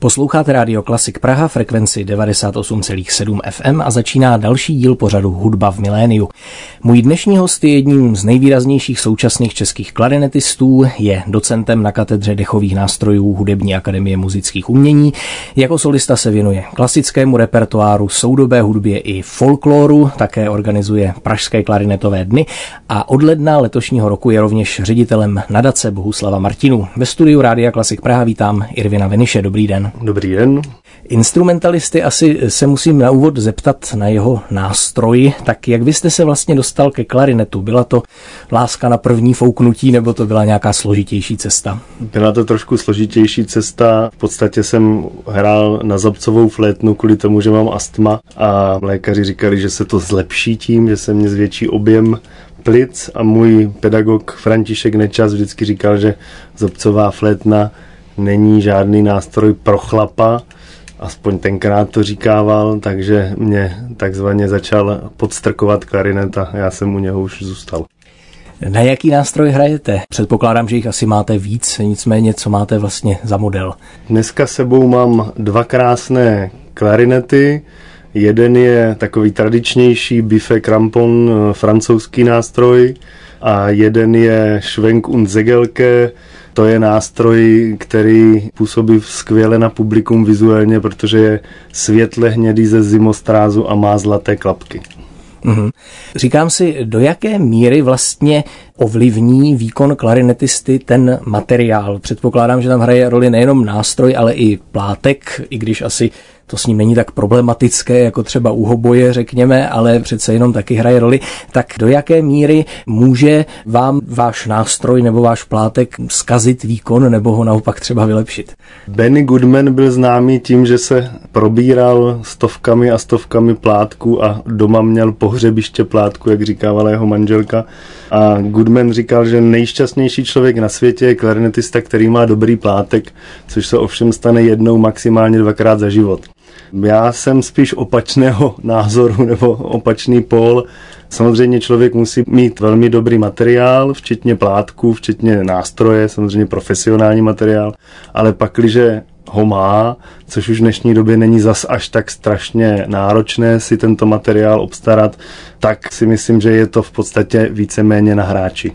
Posloucháte Radio Klasik Praha, frekvenci 98,7 FM a začíná další díl pořadu Hudba v miléniu. Můj dnešní host je jedním z nejvýraznějších současných českých klarinetistů, je docentem na katedře dechových nástrojů Hudební akademie muzických umění. Jako solista se věnuje klasickému repertoáru, soudobé hudbě i folkloru, také organizuje Pražské klarinetové dny a od ledna letošního roku je rovněž ředitelem nadace Bohuslava Martinu. Ve studiu Rádia Klasik Praha vítám Irvina Veniše. Dobrý den. Dobrý den. Instrumentalisty asi se musím na úvod zeptat na jeho nástroj. Tak jak vy jste se vlastně dostal ke klarinetu? Byla to láska na první fouknutí nebo to byla nějaká složitější cesta? Byla to trošku složitější cesta. V podstatě jsem hrál na zabcovou flétnu kvůli tomu, že mám astma a lékaři říkali, že se to zlepší tím, že se mě zvětší objem plic a můj pedagog František Nečas vždycky říkal, že zabcová flétna není žádný nástroj pro chlapa, aspoň tenkrát to říkával, takže mě takzvaně začal podstrkovat klarinet a já jsem u něho už zůstal. Na jaký nástroj hrajete? Předpokládám, že jich asi máte víc, nicméně co máte vlastně za model? Dneska sebou mám dva krásné klarinety. Jeden je takový tradičnější Bife Crampon, eh, francouzský nástroj, a jeden je Schwenk und Zegelke, to je nástroj, který působí skvěle na publikum vizuálně, protože je světle hnědý ze zimostrázu a má zlaté klapky. Mm-hmm. Říkám si, do jaké míry vlastně ovlivní výkon klarinetisty ten materiál. Předpokládám, že tam hraje roli nejenom nástroj, ale i plátek, i když asi to s ním není tak problematické, jako třeba u hoboje, řekněme, ale přece jenom taky hraje roli, tak do jaké míry může vám váš nástroj nebo váš plátek zkazit výkon nebo ho naopak třeba vylepšit? Benny Goodman byl známý tím, že se probíral stovkami a stovkami plátků a doma měl pohřebiště plátku, jak říkávala jeho manželka. A Goodman říkal, že nejšťastnější člověk na světě je klarinetista, který má dobrý plátek, což se ovšem stane jednou, maximálně dvakrát za život. Já jsem spíš opačného názoru nebo opačný pól. Samozřejmě člověk musí mít velmi dobrý materiál, včetně plátků, včetně nástroje, samozřejmě profesionální materiál, ale pakliže ho má, což už v dnešní době není zas až tak strašně náročné si tento materiál obstarat, tak si myslím, že je to v podstatě víceméně na hráči.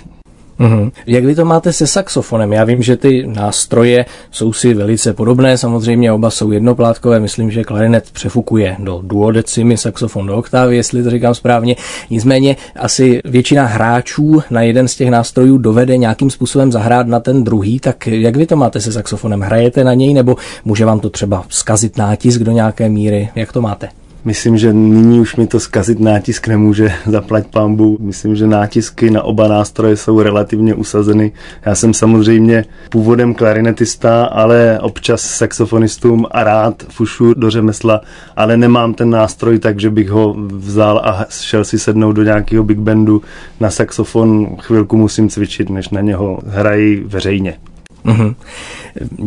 Mm-hmm. Jak vy to máte se saxofonem? Já vím, že ty nástroje jsou si velice podobné, samozřejmě oba jsou jednoplátkové, myslím, že klarinet přefukuje do duodecimy, saxofon do oktávy, jestli to říkám správně. Nicméně asi většina hráčů na jeden z těch nástrojů dovede nějakým způsobem zahrát na ten druhý, tak jak vy to máte se saxofonem? Hrajete na něj nebo může vám to třeba zkazit nátisk do nějaké míry? Jak to máte? Myslím, že nyní už mi to zkazit nátisk nemůže, zaplať pambu. Myslím, že nátisky na oba nástroje jsou relativně usazeny. Já jsem samozřejmě původem klarinetista, ale občas saxofonistům a rád fušu do řemesla, ale nemám ten nástroj tak, že bych ho vzal a šel si sednout do nějakého big bandu. Na saxofon chvilku musím cvičit, než na něho hrají veřejně. Mm-hmm.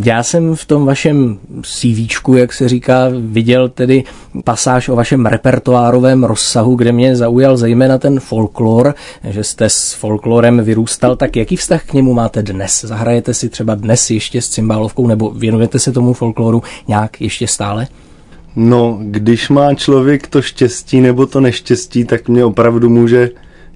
Já jsem v tom vašem CVčku, jak se říká, viděl tedy pasáž o vašem repertoárovém rozsahu, kde mě zaujal zejména ten folklor, že jste s folklorem vyrůstal, tak jaký vztah k němu máte dnes? Zahrajete si třeba dnes ještě s cymbálovkou nebo věnujete se tomu folkloru nějak ještě stále? No, když má člověk to štěstí nebo to neštěstí, tak mě opravdu může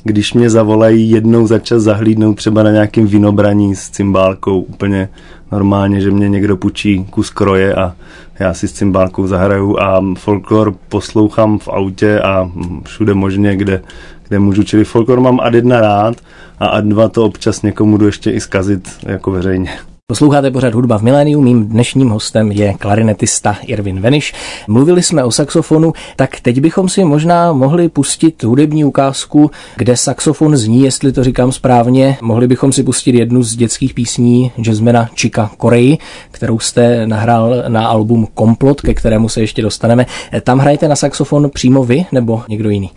když mě zavolají jednou za čas zahlídnout třeba na nějakým vinobraní s cymbálkou úplně normálně, že mě někdo půjčí kus kroje a já si s cymbálkou zahraju a folklor poslouchám v autě a všude možně, kde, kde můžu. Čili folklor mám ad jedna rád a ad dva to občas někomu jdu ještě i zkazit jako veřejně. Posloucháte pořád hudba v miléniu, mým dnešním hostem je klarinetista Irvin Veniš. Mluvili jsme o saxofonu, tak teď bychom si možná mohli pustit hudební ukázku, kde saxofon zní, jestli to říkám správně. Mohli bychom si pustit jednu z dětských písní jazzmena Chika Korei, kterou jste nahrál na album Komplot, ke kterému se ještě dostaneme. Tam hrajete na saxofon přímo vy nebo někdo jiný?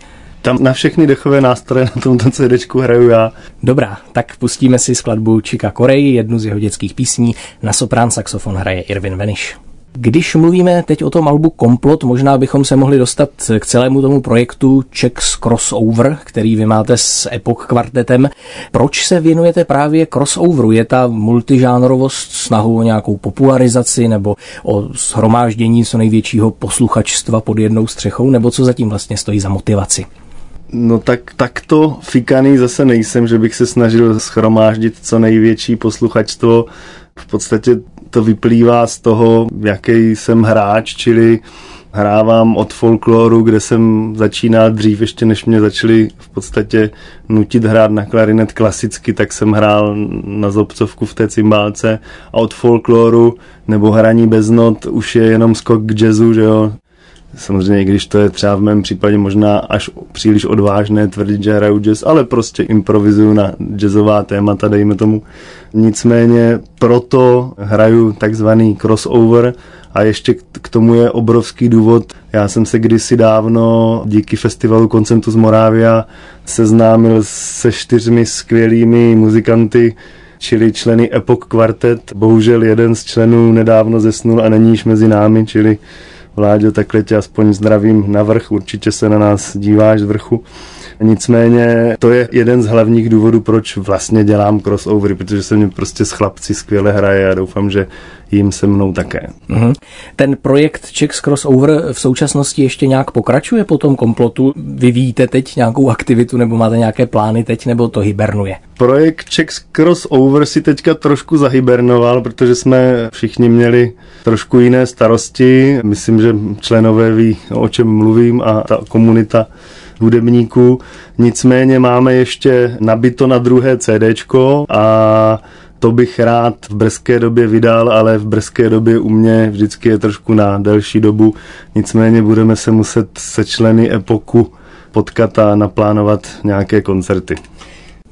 Tam na všechny dechové nástroje na tomto CD hraju já. Dobrá, tak pustíme si skladbu Chika Korei, jednu z jeho dětských písní. Na soprán saxofon hraje Irvin Veniš. Když mluvíme teď o tom albu Komplot, možná bychom se mohli dostat k celému tomu projektu Checks Crossover, který vy máte s Epoch kvartetem. Proč se věnujete právě crossoveru? Je ta multižánrovost snahu o nějakou popularizaci nebo o shromáždění co největšího posluchačstva pod jednou střechou, nebo co zatím vlastně stojí za motivaci? No tak takto fikaný zase nejsem, že bych se snažil schromáždit co největší posluchačstvo. V podstatě to vyplývá z toho, jaký jsem hráč, čili hrávám od folkloru, kde jsem začínal dřív, ještě než mě začali v podstatě nutit hrát na klarinet klasicky, tak jsem hrál na zobcovku v té cymbálce a od folkloru nebo hraní bez not už je jenom skok k jazzu, že jo. Samozřejmě, když to je třeba v mém případě možná až příliš odvážné tvrdit, že hraju jazz, ale prostě improvizuju na jazzová témata, dejme tomu. Nicméně proto hraju takzvaný crossover a ještě k tomu je obrovský důvod. Já jsem se kdysi dávno díky festivalu Koncentus Moravia seznámil se čtyřmi skvělými muzikanty, čili členy Epoch Quartet. Bohužel jeden z členů nedávno zesnul a není již mezi námi, čili Vláďo, takhle tě aspoň zdravím na vrch, určitě se na nás díváš z vrchu. Nicméně to je jeden z hlavních důvodů, proč vlastně dělám crossovery, protože se mě prostě s chlapci skvěle hraje a doufám, že jim se mnou také. Mm-hmm. Ten projekt Checks Crossover v současnosti ještě nějak pokračuje po tom komplotu? Vyvíjíte teď nějakou aktivitu nebo máte nějaké plány teď, nebo to hibernuje? Projekt Checks Crossover si teďka trošku zahibernoval, protože jsme všichni měli trošku jiné starosti. Myslím, že členové ví, o čem mluvím a ta komunita hudebníků. Nicméně máme ještě nabito na druhé CDčko a to bych rád v brzké době vydal, ale v brzké době u mě vždycky je trošku na delší dobu. Nicméně budeme se muset se členy epoku potkat a naplánovat nějaké koncerty.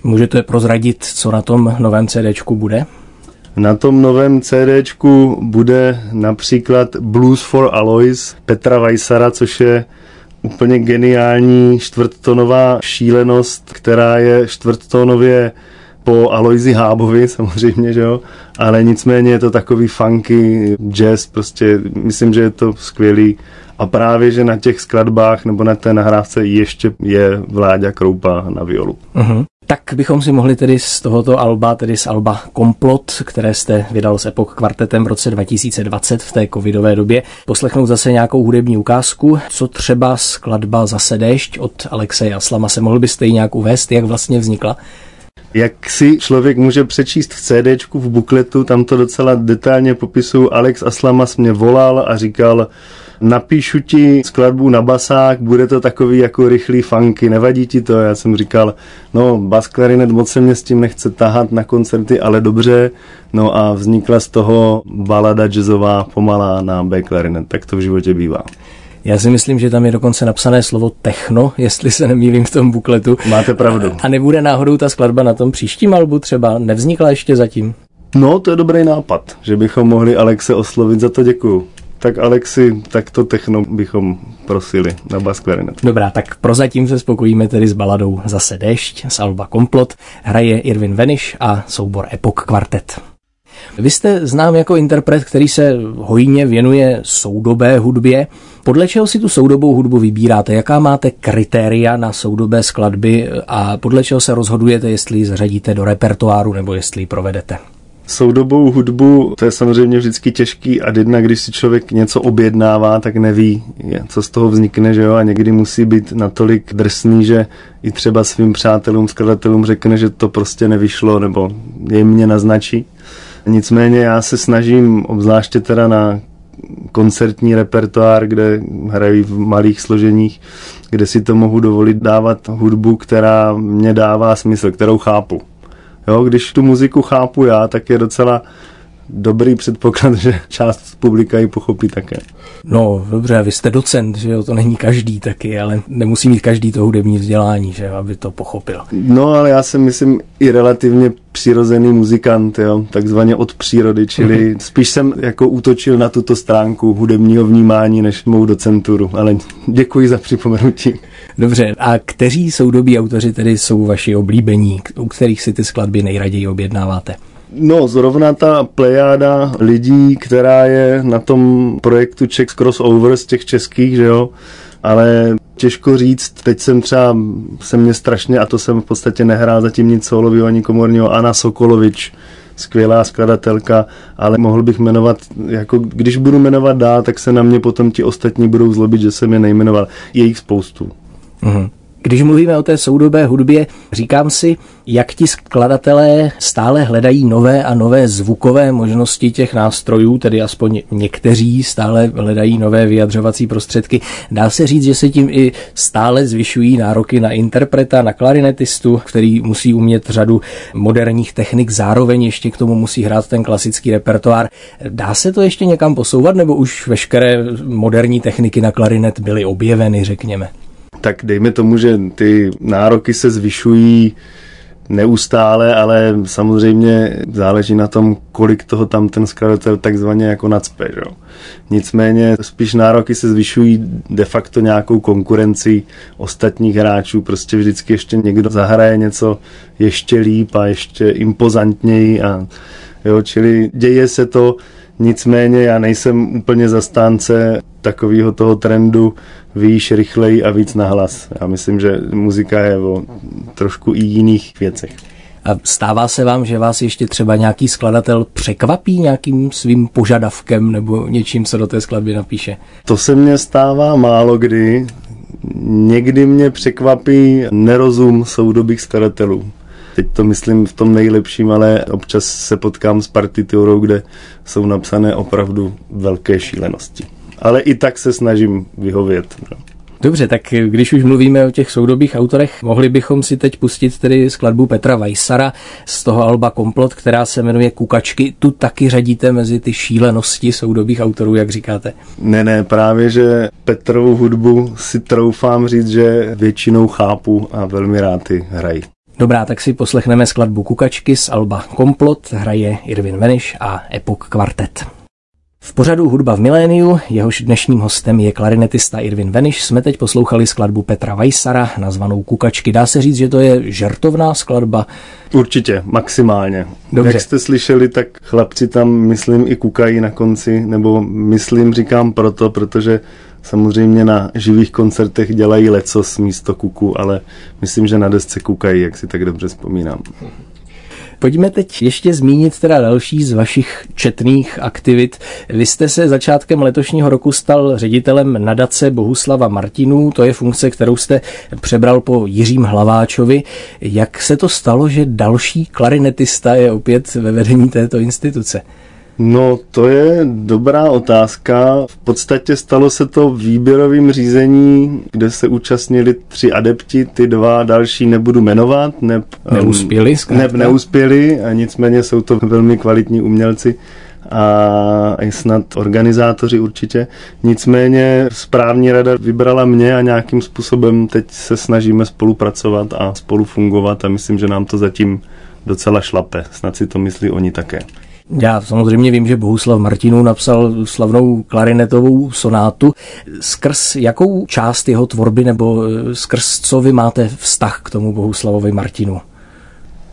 Můžete prozradit, co na tom novém CDčku bude? Na tom novém CDčku bude například Blues for Alois Petra Weissara, což je úplně geniální čtvrttonová šílenost, která je čtvrttonově po Aloizi Hábovi samozřejmě, že jo, ale nicméně je to takový funky jazz, prostě myslím, že je to skvělý a právě, že na těch skladbách nebo na té nahrávce ještě je Vláďa Kroupa na violu. Uh-huh. Tak bychom si mohli tedy z tohoto alba, tedy z alba Komplot, které jste vydal s Epoch kvartetem v roce 2020 v té covidové době, poslechnout zase nějakou hudební ukázku, co třeba skladba Zase déšť od Alexeje Aslama se mohl byste ji nějak uvést, jak vlastně vznikla? Jak si člověk může přečíst v CDčku, v bukletu, tam to docela detailně popisuju. Alex Aslamas mě volal a říkal, napíšu ti skladbu na basák, bude to takový jako rychlý funky, nevadí ti to? Já jsem říkal, no bas klarinet moc se mě s tím nechce tahat na koncerty, ale dobře. No a vznikla z toho balada jazzová pomalá na B klarinet, tak to v životě bývá. Já si myslím, že tam je dokonce napsané slovo techno, jestli se nemýlím v tom bukletu. Máte pravdu. A nebude náhodou ta skladba na tom příštím albu třeba? Nevznikla ještě zatím? No, to je dobrý nápad, že bychom mohli Alexe oslovit, za to děkuju. Tak Alexi, tak to techno bychom prosili na bas klarinet. Dobrá, tak prozatím se spokojíme tedy s baladou Zase dešť z Alba Komplot. Hraje Irvin Veniš a soubor Epoch Quartet. Vy jste znám jako interpret, který se hojně věnuje soudobé hudbě. Podle čeho si tu soudobou hudbu vybíráte? Jaká máte kritéria na soudobé skladby a podle čeho se rozhodujete, jestli ji zařadíte do repertoáru nebo jestli ji provedete? Soudobou hudbu, to je samozřejmě vždycky těžký a jedna, když si člověk něco objednává, tak neví, co z toho vznikne, že jo, a někdy musí být natolik drsný, že i třeba svým přátelům, skladatelům řekne, že to prostě nevyšlo, nebo jim mě naznačí. Nicméně já se snažím, obzvláště teda na koncertní repertoár, kde hrají v malých složeních, kde si to mohu dovolit dávat hudbu, která mě dává smysl, kterou chápu. Jo, když tu muziku chápu já, tak je docela dobrý předpoklad, že část publika ji pochopí také. No, dobře, vy jste docent, že jo, to není každý taky, ale nemusí mít každý to hudební vzdělání, že jo, aby to pochopil. No, ale já jsem, myslím, i relativně přirozený muzikant, jo, takzvaně od přírody, čili mm-hmm. spíš jsem jako útočil na tuto stránku hudebního vnímání než mou docenturu, ale děkuji za připomenutí. Dobře, a kteří soudobí autoři tedy jsou vaši oblíbení, u kterých si ty skladby nejraději objednáváte? No, zrovna ta plejáda lidí, která je na tom projektu Czech Crossover z těch českých, že jo, ale těžko říct, teď jsem třeba, se mě strašně, a to jsem v podstatě nehrál zatím nic solového ani komorního, Anna Sokolovič, skvělá skladatelka, ale mohl bych jmenovat, jako když budu jmenovat dál, tak se na mě potom ti ostatní budou zlobit, že jsem je nejmenoval. Je jich spoustu. Mm-hmm. Když mluvíme o té soudobé hudbě, říkám si, jak ti skladatelé stále hledají nové a nové zvukové možnosti těch nástrojů, tedy aspoň někteří stále hledají nové vyjadřovací prostředky. Dá se říct, že se tím i stále zvyšují nároky na interpreta, na klarinetistu, který musí umět řadu moderních technik, zároveň ještě k tomu musí hrát ten klasický repertoár. Dá se to ještě někam posouvat, nebo už veškeré moderní techniky na klarinet byly objeveny, řekněme? Tak dejme tomu, že ty nároky se zvyšují neustále, ale samozřejmě záleží na tom, kolik toho tam ten skladatel takzvaně jako nacpe. Že? Nicméně spíš nároky se zvyšují de facto nějakou konkurencí ostatních hráčů. Prostě vždycky ještě někdo zahraje něco ještě líp a ještě impozantněji. A, jo, čili děje se to, nicméně já nejsem úplně zastánce takového toho trendu výš, rychleji a víc nahlas. Já myslím, že muzika je o trošku i jiných věcech. A stává se vám, že vás ještě třeba nějaký skladatel překvapí nějakým svým požadavkem nebo něčím, co do té skladby napíše? To se mně stává málo kdy. Někdy mě překvapí nerozum soudobých skladatelů. Teď to myslím v tom nejlepším, ale občas se potkám s partiturou, kde jsou napsané opravdu velké šílenosti ale i tak se snažím vyhovět. No. Dobře, tak když už mluvíme o těch soudobých autorech, mohli bychom si teď pustit tedy skladbu Petra Vajsara z toho alba Komplot, která se jmenuje Kukačky. Tu taky řadíte mezi ty šílenosti soudobých autorů, jak říkáte? Ne, ne, právě, že Petrovu hudbu si troufám říct, že většinou chápu a velmi rád ty hrají. Dobrá, tak si poslechneme skladbu Kukačky z alba Komplot, hraje Irvin Veniš a Epok Kvartet. V pořadu Hudba v miléniu, jehož dnešním hostem je klarinetista Irvin Veniš, jsme teď poslouchali skladbu Petra Vajsara, nazvanou Kukačky. Dá se říct, že to je žertovná skladba? Určitě, maximálně. Dobře. Jak jste slyšeli, tak chlapci tam, myslím, i kukají na konci, nebo myslím, říkám proto, protože samozřejmě na živých koncertech dělají lecos místo kuku, ale myslím, že na desce kukají, jak si tak dobře vzpomínám. Pojďme teď ještě zmínit teda další z vašich četných aktivit. Vy jste se začátkem letošního roku stal ředitelem nadace Bohuslava Martinů, to je funkce, kterou jste přebral po Jiřím Hlaváčovi. Jak se to stalo, že další klarinetista je opět ve vedení této instituce? No, to je dobrá otázka. V podstatě stalo se to výběrovým řízení, kde se účastnili tři adepti, ty dva další nebudu jmenovat. Ne, neuspěli, ne, neuspěli, a nicméně jsou to velmi kvalitní umělci a i snad organizátoři určitě. Nicméně správní rada vybrala mě a nějakým způsobem teď se snažíme spolupracovat a spolu fungovat a myslím, že nám to zatím docela šlape. Snad si to myslí oni také. Já samozřejmě vím, že Bohuslav Martinů napsal slavnou klarinetovou sonátu. Skrz jakou část jeho tvorby nebo eh, skrz co vy máte vztah k tomu Bohuslavovi Martinu?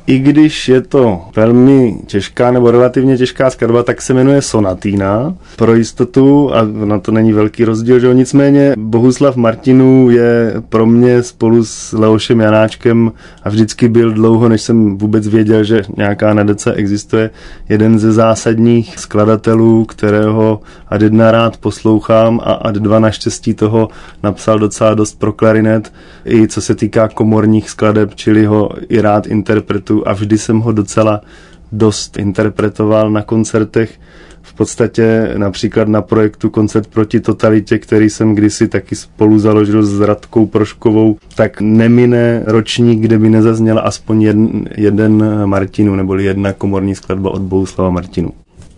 I když je to velmi těžká nebo relativně těžká skladba, tak se jmenuje Sonatína. Pro jistotu a na to není velký rozdíl, že nicméně Bohuslav Martinů je pro mě spolu s Leošem Janáčkem a vždycky byl dlouho, než jsem vůbec věděl, že nějaká nadace existuje, jeden ze zásadních skladatelů, kterého ad jedna rád poslouchám a ad dva naštěstí toho napsal docela dost pro klarinet, i co se týká komorních skladeb, čili ho i rád interpretuju a vždy jsem ho docela dost interpretoval na koncertech. V podstatě například na projektu Koncert proti totalitě, který jsem kdysi taky spolu založil s Radkou Proškovou, tak nemine ročník, kde by nezazněl aspoň jeden, jeden Martinu, nebo jedna komorní skladba od Bohuslava Martinu.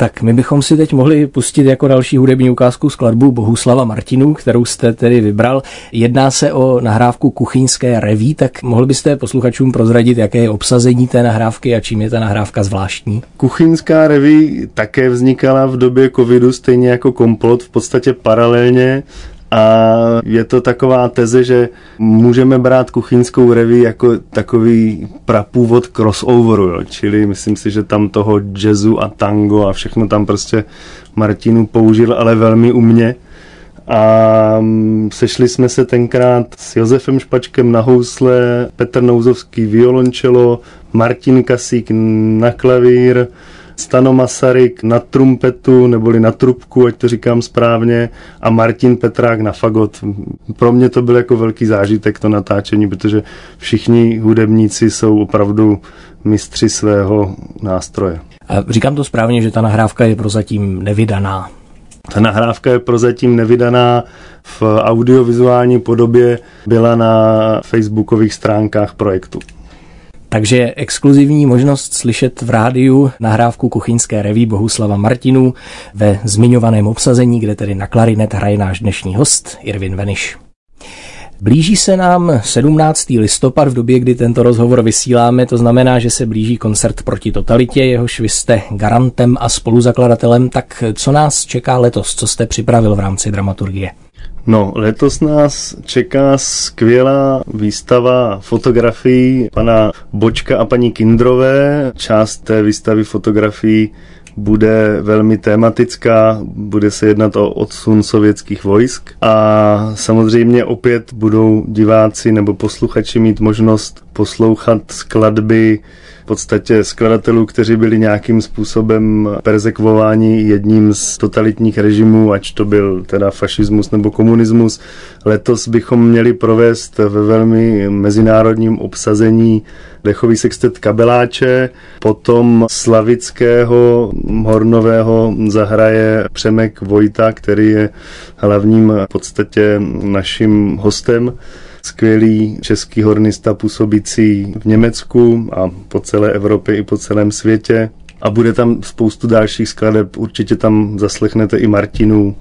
Tak my bychom si teď mohli pustit jako další hudební ukázku skladbu Bohuslava Martinů, kterou jste tedy vybral. Jedná se o nahrávku kuchyňské reví, tak mohl byste posluchačům prozradit, jaké je obsazení té nahrávky a čím je ta nahrávka zvláštní? Kuchyňská reví také vznikala v době covidu, stejně jako komplot, v podstatě paralelně A je to taková teze, že můžeme brát kuchyňskou reví jako takový prapůvod crossoveru, jo. čili myslím si, že tam toho jazzu a tango a všechno tam prostě Martinu použil, ale velmi umně. A mm, sešli jsme se tenkrát s Josefem Špačkem na housle, Petr Nouzovský violončelo, Martin Kasík na klavír, Stano Masaryk na trumpetu, neboli na trubku, ať to říkám správně, a Martin Petrák na fagot. Pro mě to byl jako velký zážitek to natáčení, protože všichni hudebníci jsou opravdu mistři svého nástroje. A říkám to správně, že ta nahrávka je prozatím nevydaná. Ta nahrávka je prozatím nevydaná v audiovizuální podobě, byla na facebookových stránkách projektu. Takže exkluzivní možnost slyšet v rádiu nahrávku kuchyňské reví Bohuslava Martinů ve zmiňovaném obsazení, kde tedy na klarinet hraje náš dnešní host Irvin Veniš. Blíží se nám 17. listopad v době, kdy tento rozhovor vysíláme, to znamená, že se blíží koncert proti totalitě, jehož vy jste garantem a spoluzakladatelem. Tak co nás čeká letos? Co jste připravil v rámci dramaturgie? No, letos nás čeká skvělá výstava fotografií pana Bočka a paní Kindrové. Část té výstavy fotografií bude velmi tematická, bude se jednat o odsun sovětských vojsk a samozřejmě opět budou diváci nebo posluchači mít možnost poslouchat skladby v podstatě skladatelů, kteří byli nějakým způsobem persekvováni jedním z totalitních režimů, ať to byl teda fašismus nebo komunismus. Letos bychom měli provést ve velmi mezinárodním obsazení dechový sextet Kabeláče, potom slavického hornového zahraje Přemek Vojta, který je hlavním v podstatě naším hostem skvělý český hornista působící v Německu a po celé Evropě i po celém světě. A bude tam spoustu dalších skladeb, určitě tam zaslechnete i Martinu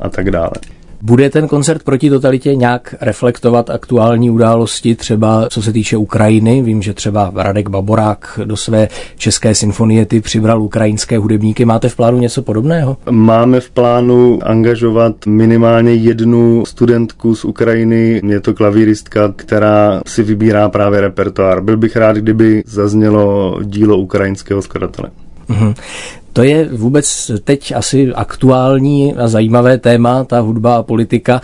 a tak dále. Bude ten koncert proti totalitě nějak reflektovat aktuální události, třeba co se týče Ukrajiny? Vím, že třeba Radek Baborák do své české symfonie ty přibral ukrajinské hudebníky. Máte v plánu něco podobného? Máme v plánu angažovat minimálně jednu studentku z Ukrajiny. Je to klavíristka, která si vybírá právě repertoár. Byl bych rád, kdyby zaznělo dílo ukrajinského skladatele. Mm-hmm. To je vůbec teď asi aktuální a zajímavé téma, ta hudba a politika.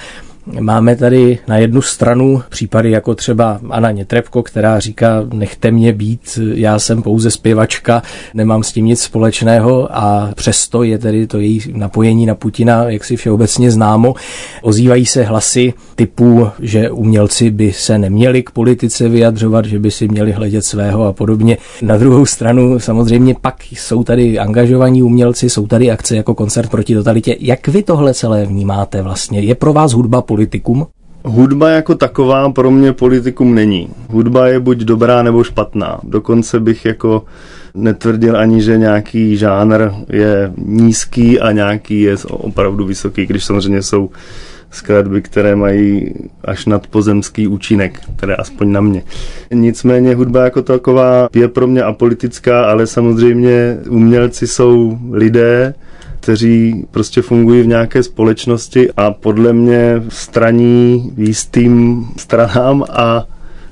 Máme tady na jednu stranu případy jako třeba Anna Nětrebko, která říká, nechte mě být, já jsem pouze zpěvačka, nemám s tím nic společného a přesto je tedy to její napojení na Putina, jak si všeobecně známo. Ozývají se hlasy typu, že umělci by se neměli k politice vyjadřovat, že by si měli hledět svého a podobně. Na druhou stranu samozřejmě pak jsou tady angažovaní umělci, jsou tady akce jako koncert proti totalitě. Jak vy tohle celé vnímáte vlastně? Je pro vás hudba politikum? Hudba jako taková pro mě politikum není. Hudba je buď dobrá nebo špatná. Dokonce bych jako netvrdil ani, že nějaký žánr je nízký a nějaký je opravdu vysoký, když samozřejmě jsou skladby, které mají až nadpozemský účinek, tedy aspoň na mě. Nicméně hudba jako taková je pro mě apolitická, ale samozřejmě umělci jsou lidé, kteří prostě fungují v nějaké společnosti a podle mě straní jistým stranám a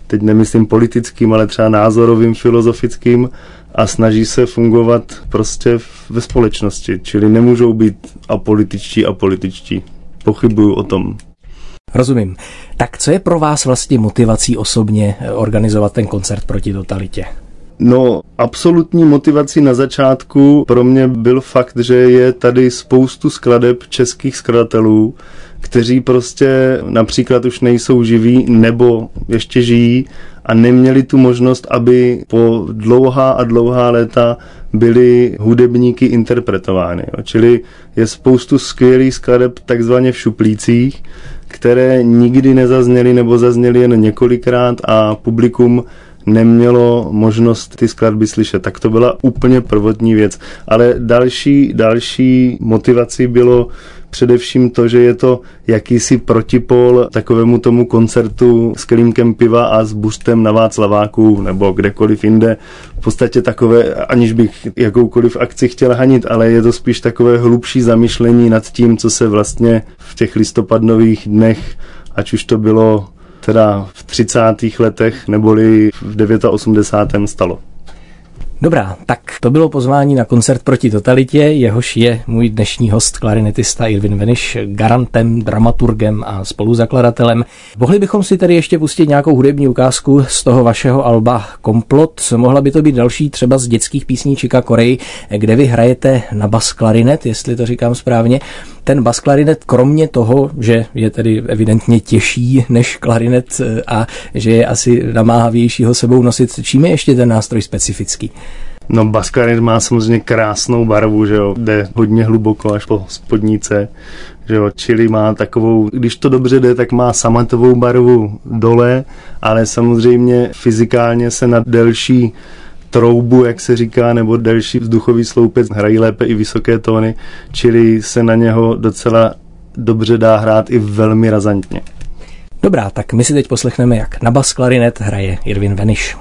teď nemyslím politickým, ale třeba názorovým, filozofickým a snaží se fungovat prostě ve společnosti, čili nemůžou být apolitičtí a političtí. Pochybuju o tom. Rozumím. Tak co je pro vás vlastně motivací osobně organizovat ten koncert proti totalitě? No, absolutní motivací na začátku pro mě byl fakt, že je tady spoustu skladeb českých skladatelů, kteří prostě například už nejsou živí nebo ještě žijí a neměli tu možnost, aby po dlouhá a dlouhá léta byly hudebníky interpretovány. Jo. Čili je spoustu skvělých skladeb takzvaně v šuplících, které nikdy nezazněly nebo zazněly jen několikrát a publikum nemělo možnost ty skladby slyšet. Tak to byla úplně prvotní věc. Ale další, další motivací bylo především to, že je to jakýsi protipol takovému tomu koncertu s kelímkem piva a s buřtem na Václaváku nebo kdekoliv jinde. V podstatě takové, aniž bych jakoukoliv akci chtěl hanit, ale je to spíš takové hlubší zamyšlení nad tím, co se vlastně v těch listopadnových dnech, ať už to bylo teda v 30. letech neboli v 89. stalo. Dobrá, tak to bylo pozvání na koncert proti totalitě, jehož je můj dnešní host, klarinetista Irvin Veniš, garantem, dramaturgem a spoluzakladatelem. Mohli bychom si tady ještě pustit nějakou hudební ukázku z toho vašeho alba Komplot. Mohla by to být další třeba z dětských písní Čika Korej, kde vy hrajete na bas klarinet, jestli to říkám správně. Ten bas klarinet, kromě toho, že je tedy evidentně těžší než klarinet a že je asi namáhavější ho sebou nosit, čím je ještě ten nástroj specifický? No Baskarit má samozřejmě krásnou barvu, že jo, jde hodně hluboko až po spodnice, že jo, čili má takovou, když to dobře jde, tak má samatovou barvu dole, ale samozřejmě fyzikálně se na delší troubu, jak se říká, nebo delší vzduchový sloupec hrají lépe i vysoké tóny, čili se na něho docela dobře dá hrát i velmi razantně. Dobrá, tak my si teď poslechneme, jak na bas klarinet hraje Irvin Veniš.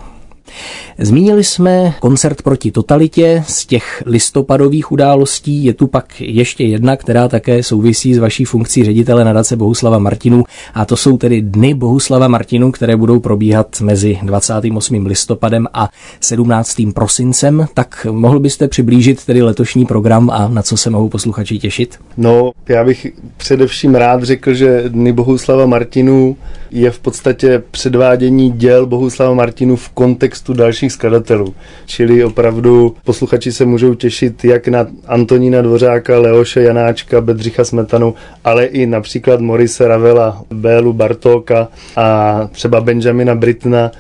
Zmínili jsme koncert proti totalitě. Z těch listopadových událostí je tu pak ještě jedna, která také souvisí s vaší funkcí ředitele nadace Bohuslava Martinu. A to jsou tedy dny Bohuslava Martinu, které budou probíhat mezi 28. listopadem a 17. prosincem. Tak mohl byste přiblížit tedy letošní program a na co se mohou posluchači těšit? No, já bych především rád řekl, že Dny Bohuslava Martinu je v podstatě předvádění děl Bohuslava Martinu v kontextu dalších skladatelů. Čili opravdu posluchači se můžou těšit jak na Antonína Dvořáka, Leoše Janáčka, Bedřicha Smetanu, ale i například Morise Ravela, Bélu Bartóka a třeba Benjamina Britna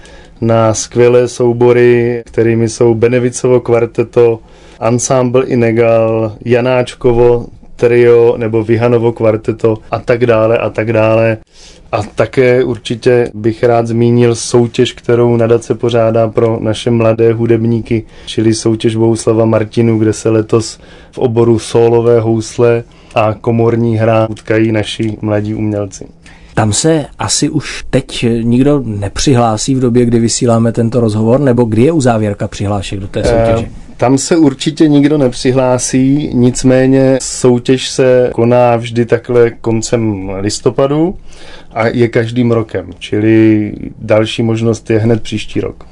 na skvělé soubory, kterými jsou Benevicovo kvarteto, Ensemble Inegal, Janáčkovo, trio nebo Vihanovo kvarteto a tak dále a tak dále. A také určitě bych rád zmínil soutěž, kterou nadace pořádá pro naše mladé hudebníky, čili soutěž Bohuslava Martinu, kde se letos v oboru solové housle a komorní hra utkají naši mladí umělci. Tam se asi už teď nikdo nepřihlásí v době, kdy vysíláme tento rozhovor, nebo kdy je uzávěrka přihlášek do té soutěže? Tam se určitě nikdo nepřihlásí, nicméně soutěž se koná vždy takhle koncem listopadu a je každým rokem, čili další možnost je hned příští rok.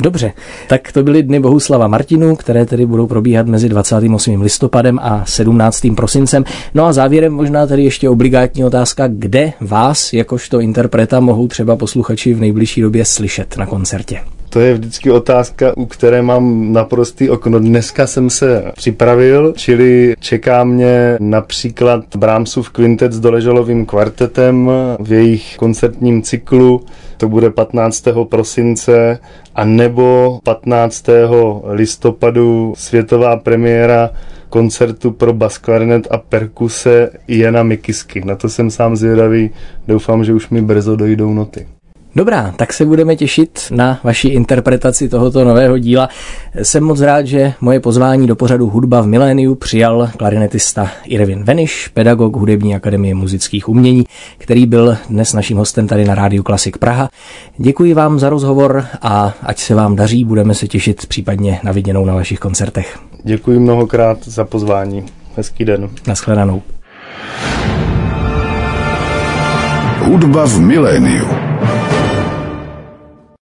Dobře, tak to byly dny Bohuslava Martinu, které tedy budou probíhat mezi 28. listopadem a 17. prosincem. No a závěrem možná tedy ještě obligátní otázka, kde vás, jakožto interpreta, mohou třeba posluchači v nejbližší době slyšet na koncertě? To je vždycky otázka, u které mám naprostý okno. Dneska jsem se připravil, čili čeká mě například Brahmsův kvintet s doležalovým kvartetem v jejich koncertním cyklu. To bude 15. prosince a nebo 15. listopadu světová premiéra koncertu pro bas, klarinet a perkuse Jana Mikisky. Na to jsem sám zvědavý, doufám, že už mi brzo dojdou noty. Dobrá, tak se budeme těšit na vaši interpretaci tohoto nového díla. Jsem moc rád, že moje pozvání do pořadu Hudba v miléniu přijal klarinetista Irvin Veniš, pedagog Hudební akademie muzických umění, který byl dnes naším hostem tady na Rádiu Klasik Praha. Děkuji vám za rozhovor a ať se vám daří, budeme se těšit případně na viděnou na vašich koncertech. Děkuji mnohokrát za pozvání. Hezký den. Naschledanou. Hudba v miléniu.